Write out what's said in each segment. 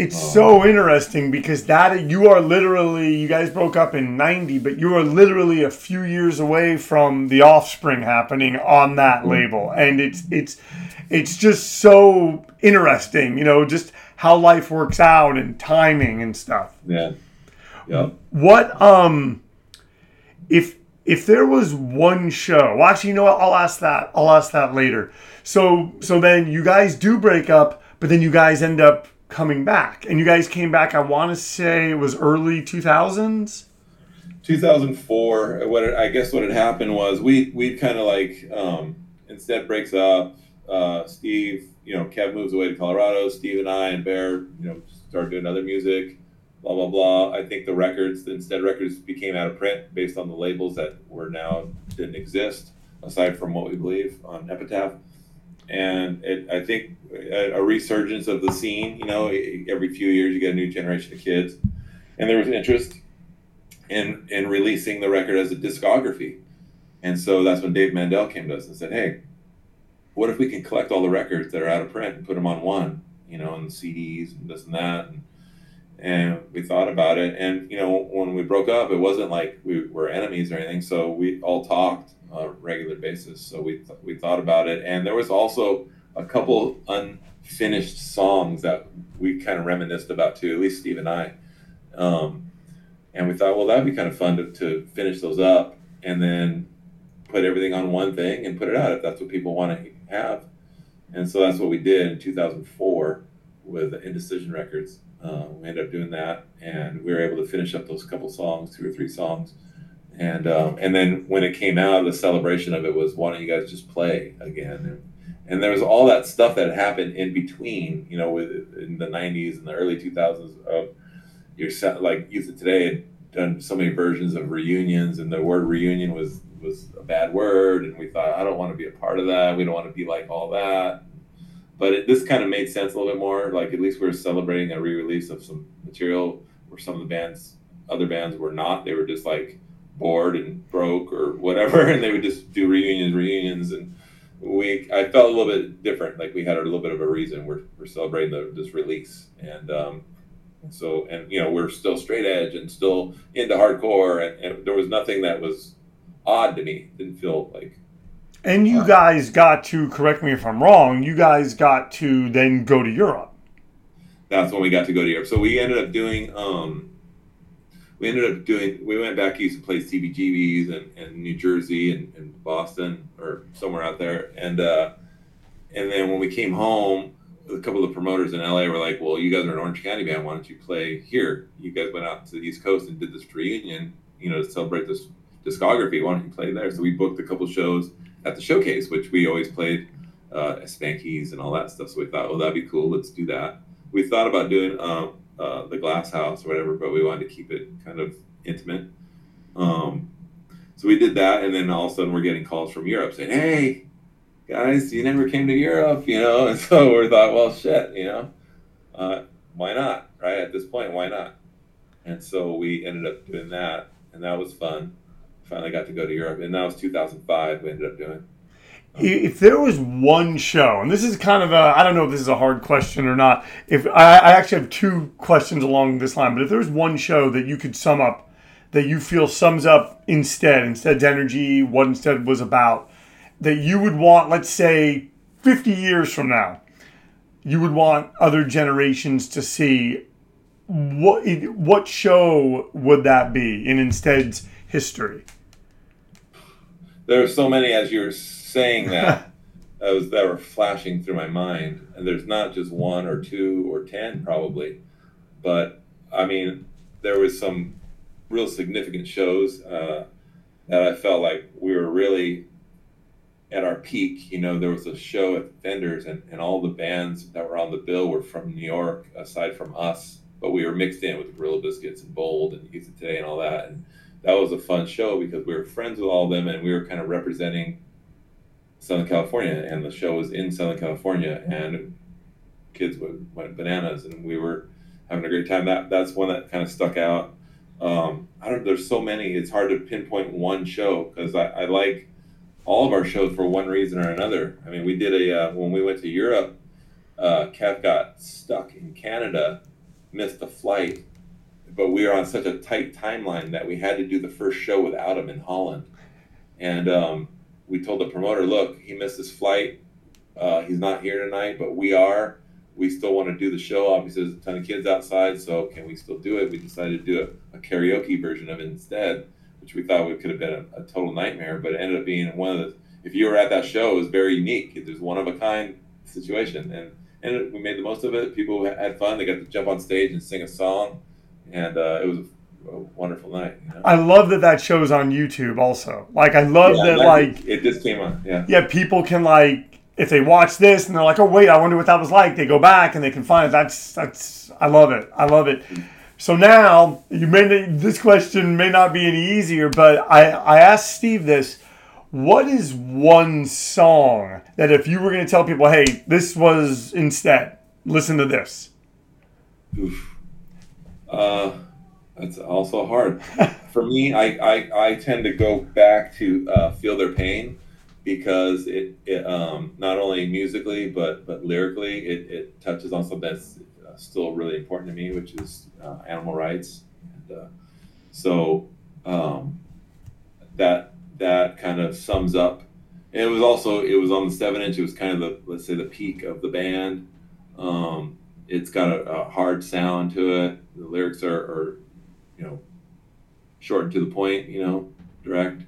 It's so interesting because that you are literally you guys broke up in 90 but you are literally a few years away from the offspring happening on that label. And it's it's it's just so interesting you know just how life works out and timing and stuff. Yeah. Yep. what um if if there was one show well actually you know what? I'll ask that i'll ask that later. So so then you guys do break up but then you guys end up coming back and you guys came back i want to say it was early 2000s 2004. What it, I guess what had happened was we we kind of like um, instead breaks up. Uh, Steve, you know, Kev moves away to Colorado. Steve and I and Bear, you know, start doing other music. Blah blah blah. I think the records, the Instead records, became out of print based on the labels that were now didn't exist aside from what we believe on Epitaph. And it, I think a, a resurgence of the scene. You know, every few years you get a new generation of kids, and there was interest in in releasing the record as a discography. And so that's when Dave Mandel came to us and said, "Hey, what if we can collect all the records that are out of print and put them on one, you know, and CDs and this and that?" And, and we thought about it, and you know, when we broke up, it wasn't like we were enemies or anything. So we all talked on a regular basis. So we th- we thought about it, and there was also a couple unfinished songs that we kind of reminisced about too. At least Steve and I. Um, and we thought, well, that'd be kind of fun to, to finish those up and then put everything on one thing and put it out if that's what people want to have. And so that's what we did in 2004 with Indecision Records. Uh, we ended up doing that, and we were able to finish up those couple songs, two or three songs. And um, and then when it came out, the celebration of it was, why don't you guys just play again? And, and there was all that stuff that happened in between, you know, with in the 90s and the early 2000s of your like Youth of Today had done so many versions of reunions, and the word reunion was was a bad word, and we thought I don't want to be a part of that. We don't want to be like all that. But it, this kind of made sense a little bit more. Like at least we were celebrating a re-release of some material where some of the bands, other bands, were not. They were just like bored and broke or whatever, and they would just do reunions, reunions, and we I felt a little bit different. Like we had a little bit of a reason. We're, we're celebrating the, this release, and um, so, and you know, we're still straight edge and still into hardcore, and, and there was nothing that was odd to me. Didn't feel like. And you guys got to correct me if i'm wrong you guys got to then go to europe That's when we got to go to Europe. So we ended up doing. um we ended up doing. We went back east and played CBGBs and, and New Jersey and, and Boston or somewhere out there, and uh, and then when we came home, a couple of promoters in LA were like, "Well, you guys are an Orange County band. Why don't you play here? You guys went out to the East Coast and did this reunion, you know, to celebrate this discography. Why don't you play there?" So we booked a couple shows at the showcase, which we always played uh, Spankies and all that stuff. So we thought, "Well, that'd be cool. Let's do that." We thought about doing um, uh, the Glass House or whatever, but we wanted to keep it kind of intimate. Um, so we did that, and then all of a sudden we're getting calls from Europe saying, "Hey." Guys, you never came to Europe, you know, and so we thought, well, shit, you know, uh, why not? Right at this point, why not? And so we ended up doing that, and that was fun. Finally got to go to Europe, and that was 2005. We ended up doing. if there was one show, and this is kind of a, I don't know if this is a hard question or not. If I, I actually have two questions along this line, but if there was one show that you could sum up, that you feel sums up instead, instead's energy, what instead was about, that you would want, let's say, 50 years from now, you would want other generations to see, what what show would that be in Instead's history? There are so many as you're saying that. that was that were flashing through my mind, and there's not just one or two or ten probably, but I mean, there was some real significant shows uh, that I felt like we were really at our peak. You know, there was a show at Fenders, and, and all the bands that were on the bill were from New York, aside from us. But we were mixed in with Gorilla Biscuits and Bold and Youth of Today and all that. And that was a fun show because we were friends with all of them, and we were kind of representing Southern California. And the show was in Southern California, and kids went, went bananas, and we were having a great time. That that's one that kind of stuck out. Um, I don't. There's so many. It's hard to pinpoint one show because I, I like all of our shows for one reason or another. I mean, we did a uh, when we went to Europe. Uh, Kev got stuck in Canada, missed a flight, but we were on such a tight timeline that we had to do the first show without him in Holland. And um, we told the promoter, "Look, he missed his flight. Uh, he's not here tonight, but we are. We still want to do the show. Obviously, there's a ton of kids outside, so can we still do it?" We decided to do a, a karaoke version of it instead which we thought would could have been a, a, total nightmare, but it ended up being one of the. If you were at that show, it was very unique. It was one of a kind situation, and and we made the most of it. People had fun. They got to jump on stage and sing a song, and uh, it was a, wonderful night. You know? I love that that show's on YouTube. Also, like I love yeah, that like it just came on. Yeah, yeah. People can like if they watch this and they're like, oh wait, I wonder what that was like. They go back and they can find it. That's that's I love it. I love it. Mm-hmm. So now you may this question may not be any easier, but I I asked Steve this. What is one song that if you were going to tell people, hey, this was instead, listen to this? Oof. Uh, that's also hard. For me, I, I, I tend to go back to uh, Feel Their Pain because it, it um, not only musically but but lyrically it, it touches on something that's still really important to me, which is uh, animal rights. And, uh, so um, that that kind of sums up. And it was also it was on the seven inch. It was kind of the let's say the peak of the band. Um, it's got a, a, hard sound to it. The lyrics are, are, you know, short and to the point. You know, direct.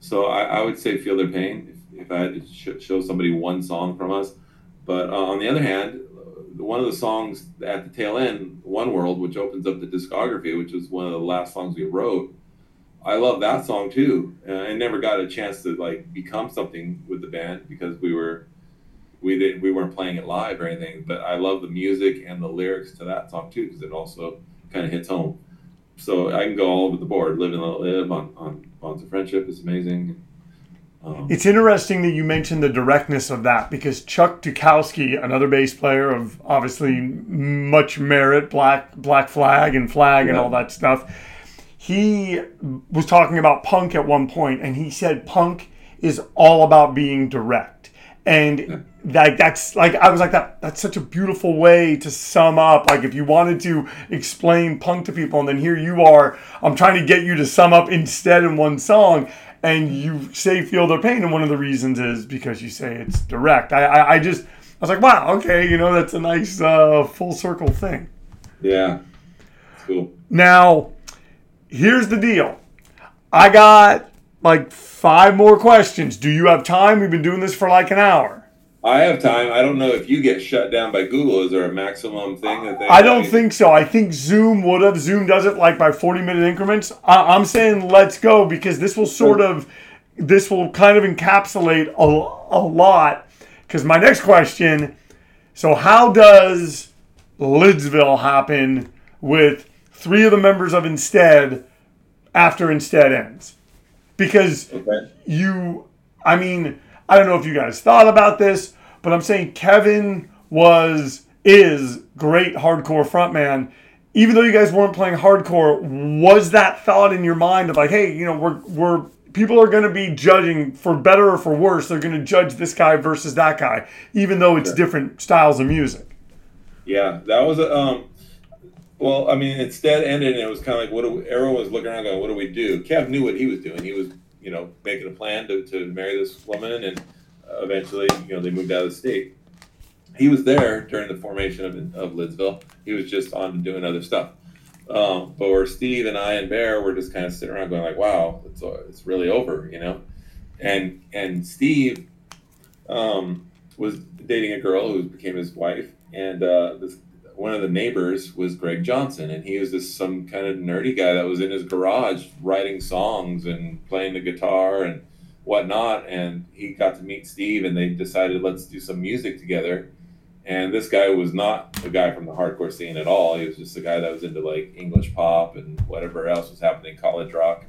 So I, I would say feel their pain if, if I had to sh- show somebody one song from us. But uh, on the other hand, one of the songs at the tail end, One World, which opens up the discography, which is one of the last songs we wrote. I love that song too. And I never got a chance to like become something with the band because we were we didn't we weren't playing it live or anything. But I love the music and the lyrics to that song too because it also kind of hits home. So I can go all over the board. Live and let live on on Bonds of Friendship is amazing. Um, it's interesting that you mentioned the directness of that because Chuck Dukowski, another bass player of obviously much merit, Black Black Flag and Flag yeah. and all that stuff, he was talking about punk at one point, and he said punk is all about being direct, and that that's like I was like that. That's such a beautiful way to sum up. Like if you wanted to explain punk to people, and then here you are, I'm trying to get you to sum up instead in one song and you say feel their pain, and one of the reasons is because you say it's direct. I, I, I just, I was like, wow, okay, you know, that's a nice uh, full circle thing. Yeah, cool. Now, here's the deal. I got like five more questions. Do you have time? We've been doing this for like an hour. I have time. I don't know if you get shut down by Google. Is there a maximum thing that they? I don't think so. I think Zoom would have. Zoom does it like by forty minute increments. I, am saying let's go because this will sort of, this will kind of encapsulate a, a lot. Because my next question, so how does Lidsville happen with three of the members of Instead after Instead ends? Because okay. you, I mean I don't know if you guys thought about this, but I'm saying Kevin was is great hardcore frontman. Even though you guys weren't playing hardcore, was that thought in your mind of like, hey, you know, we're we're people are going to be judging for better or for worse. They're going to judge this guy versus that guy, even though it's sure. different styles of music. Yeah, that was a. Um, well, I mean, instead ended, and it was kind of like, what? Do we, everyone was looking around, going, "What do we do?" Kev knew what he was doing. He was you know, making a plan to, to marry this woman, and uh, eventually, you know, they moved out of the state. he was there during the formation of, of Lidsville. He was just on doing other stuff. Um, but where Steve and I and Bear were just kind of sitting around going like, "Wow, it's it's really over," you know. And and Steve um, was dating a girl who became his wife, and uh, this, one of the neighbors was Greg Johnson, and he was this some kind of nerdy guy that was in his garage writing songs and playing the guitar and whatnot. And he got to meet Steve, and they decided let's do some music together and this guy was not a guy from the hardcore scene at all. He was just a guy that was into like English pop and whatever else was happening, college rock.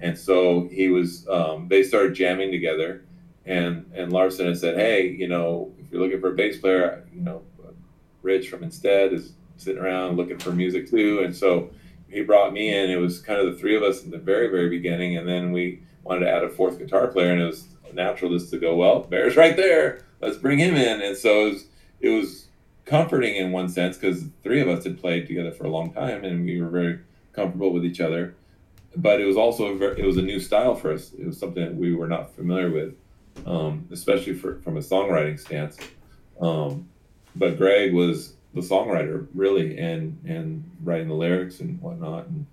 And so he was. Um, they started jamming together, and and Larson had said, "Hey, you know, if you're looking for a bass player, you know, Rich from Instead is sitting around looking for music too." And so he brought me in. It was kind of the three of us in the very very beginning, and then we wanted to add a fourth guitar player, and it was natural just to go, "Well, Bear's right there. Let's bring him in." And so it was it was comforting in one sense because three of us had played together for a long time and we were very comfortable with each other. But it was also a very, it was a new style for us. It was something that we were not familiar with, um, especially for, from a songwriting stance. Um, but Greg was the songwriter really, and and writing the lyrics and whatnot. And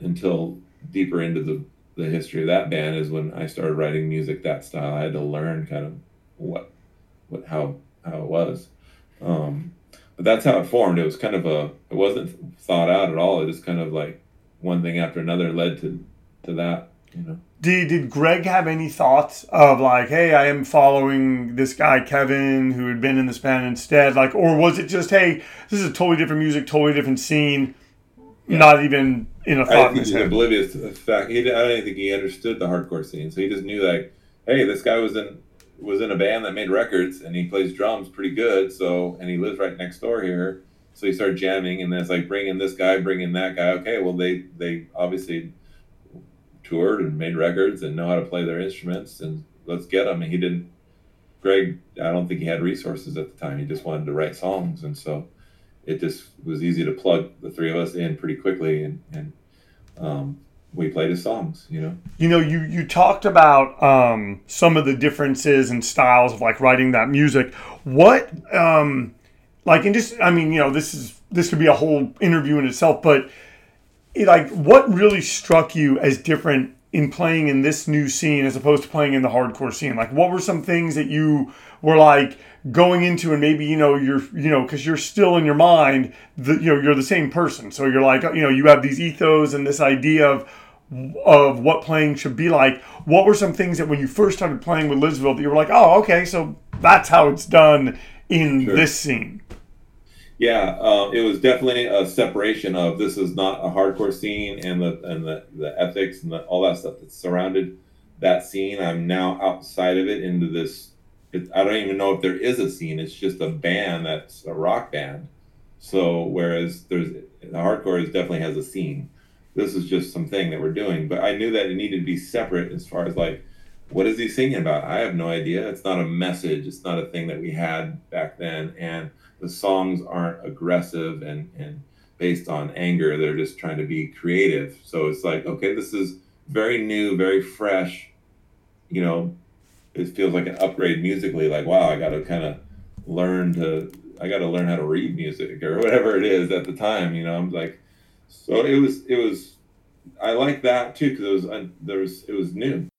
until deeper into the the history of that band is when I started writing music that style. I had to learn kind of what what how how it was. Um, but that's how it formed. It was kind of a, it wasn't thought out at all. It just kind of like one thing after another led to, to that, you know. Did, did Greg have any thoughts of like, hey, I am following this guy Kevin who had been in this band instead, like, or was it just, hey, this is a totally different music, totally different scene, yeah. not even in a thought I think he's oblivious to the fact. He, I don't think he understood the hardcore scene, so he just knew like, hey, this guy was in was in a band that made records and he plays drums pretty good. So, and he lives right next door here. So he started jamming and then it's like bringing this guy, bringing that guy. Okay, well, they, they obviously toured and made records and know how to play their instruments and let's get them. And he didn't, Greg, I don't think he had resources at the time. He just wanted to write songs. And so it just was easy to plug the three of us in pretty quickly. And, and, um, we played his songs, you know. You know, you you talked about um, some of the differences and styles of like writing that music. What, um, like, and just I mean, you know, this is this could be a whole interview in itself, but like, what really struck you as different in playing in this new scene as opposed to playing in the hardcore scene? Like, what were some things that you were like going into, and maybe you know you're you know because you're still in your mind, the, you know, you're the same person, so you're like you know you have these ethos and this idea of of what playing should be like. What were some things that when you first started playing with Lidsville that you were like, oh, okay, so that's how it's done in sure. this scene? Yeah, uh, it was definitely a separation of this is not a hardcore scene and the and the, the ethics and the, all that stuff that surrounded that scene. I'm now outside of it into this. It, I don't even know if there is a scene. It's just a band that's a rock band. So whereas there's the hardcore is definitely has a scene this is just something that we're doing. But I knew that it needed to be separate as far as like, what is he singing about? I have no idea. It's not a message. It's not a thing that we had back then. And the songs aren't aggressive and, and based on anger. They're just trying to be creative. So it's like, okay, this is very new, very fresh. You know, it feels like an upgrade musically. Like, wow, I got to kind of learn to, I got to learn how to read music or whatever it is at the time. You know, I'm like, so it was it was I like that too because it was uh, there was it was new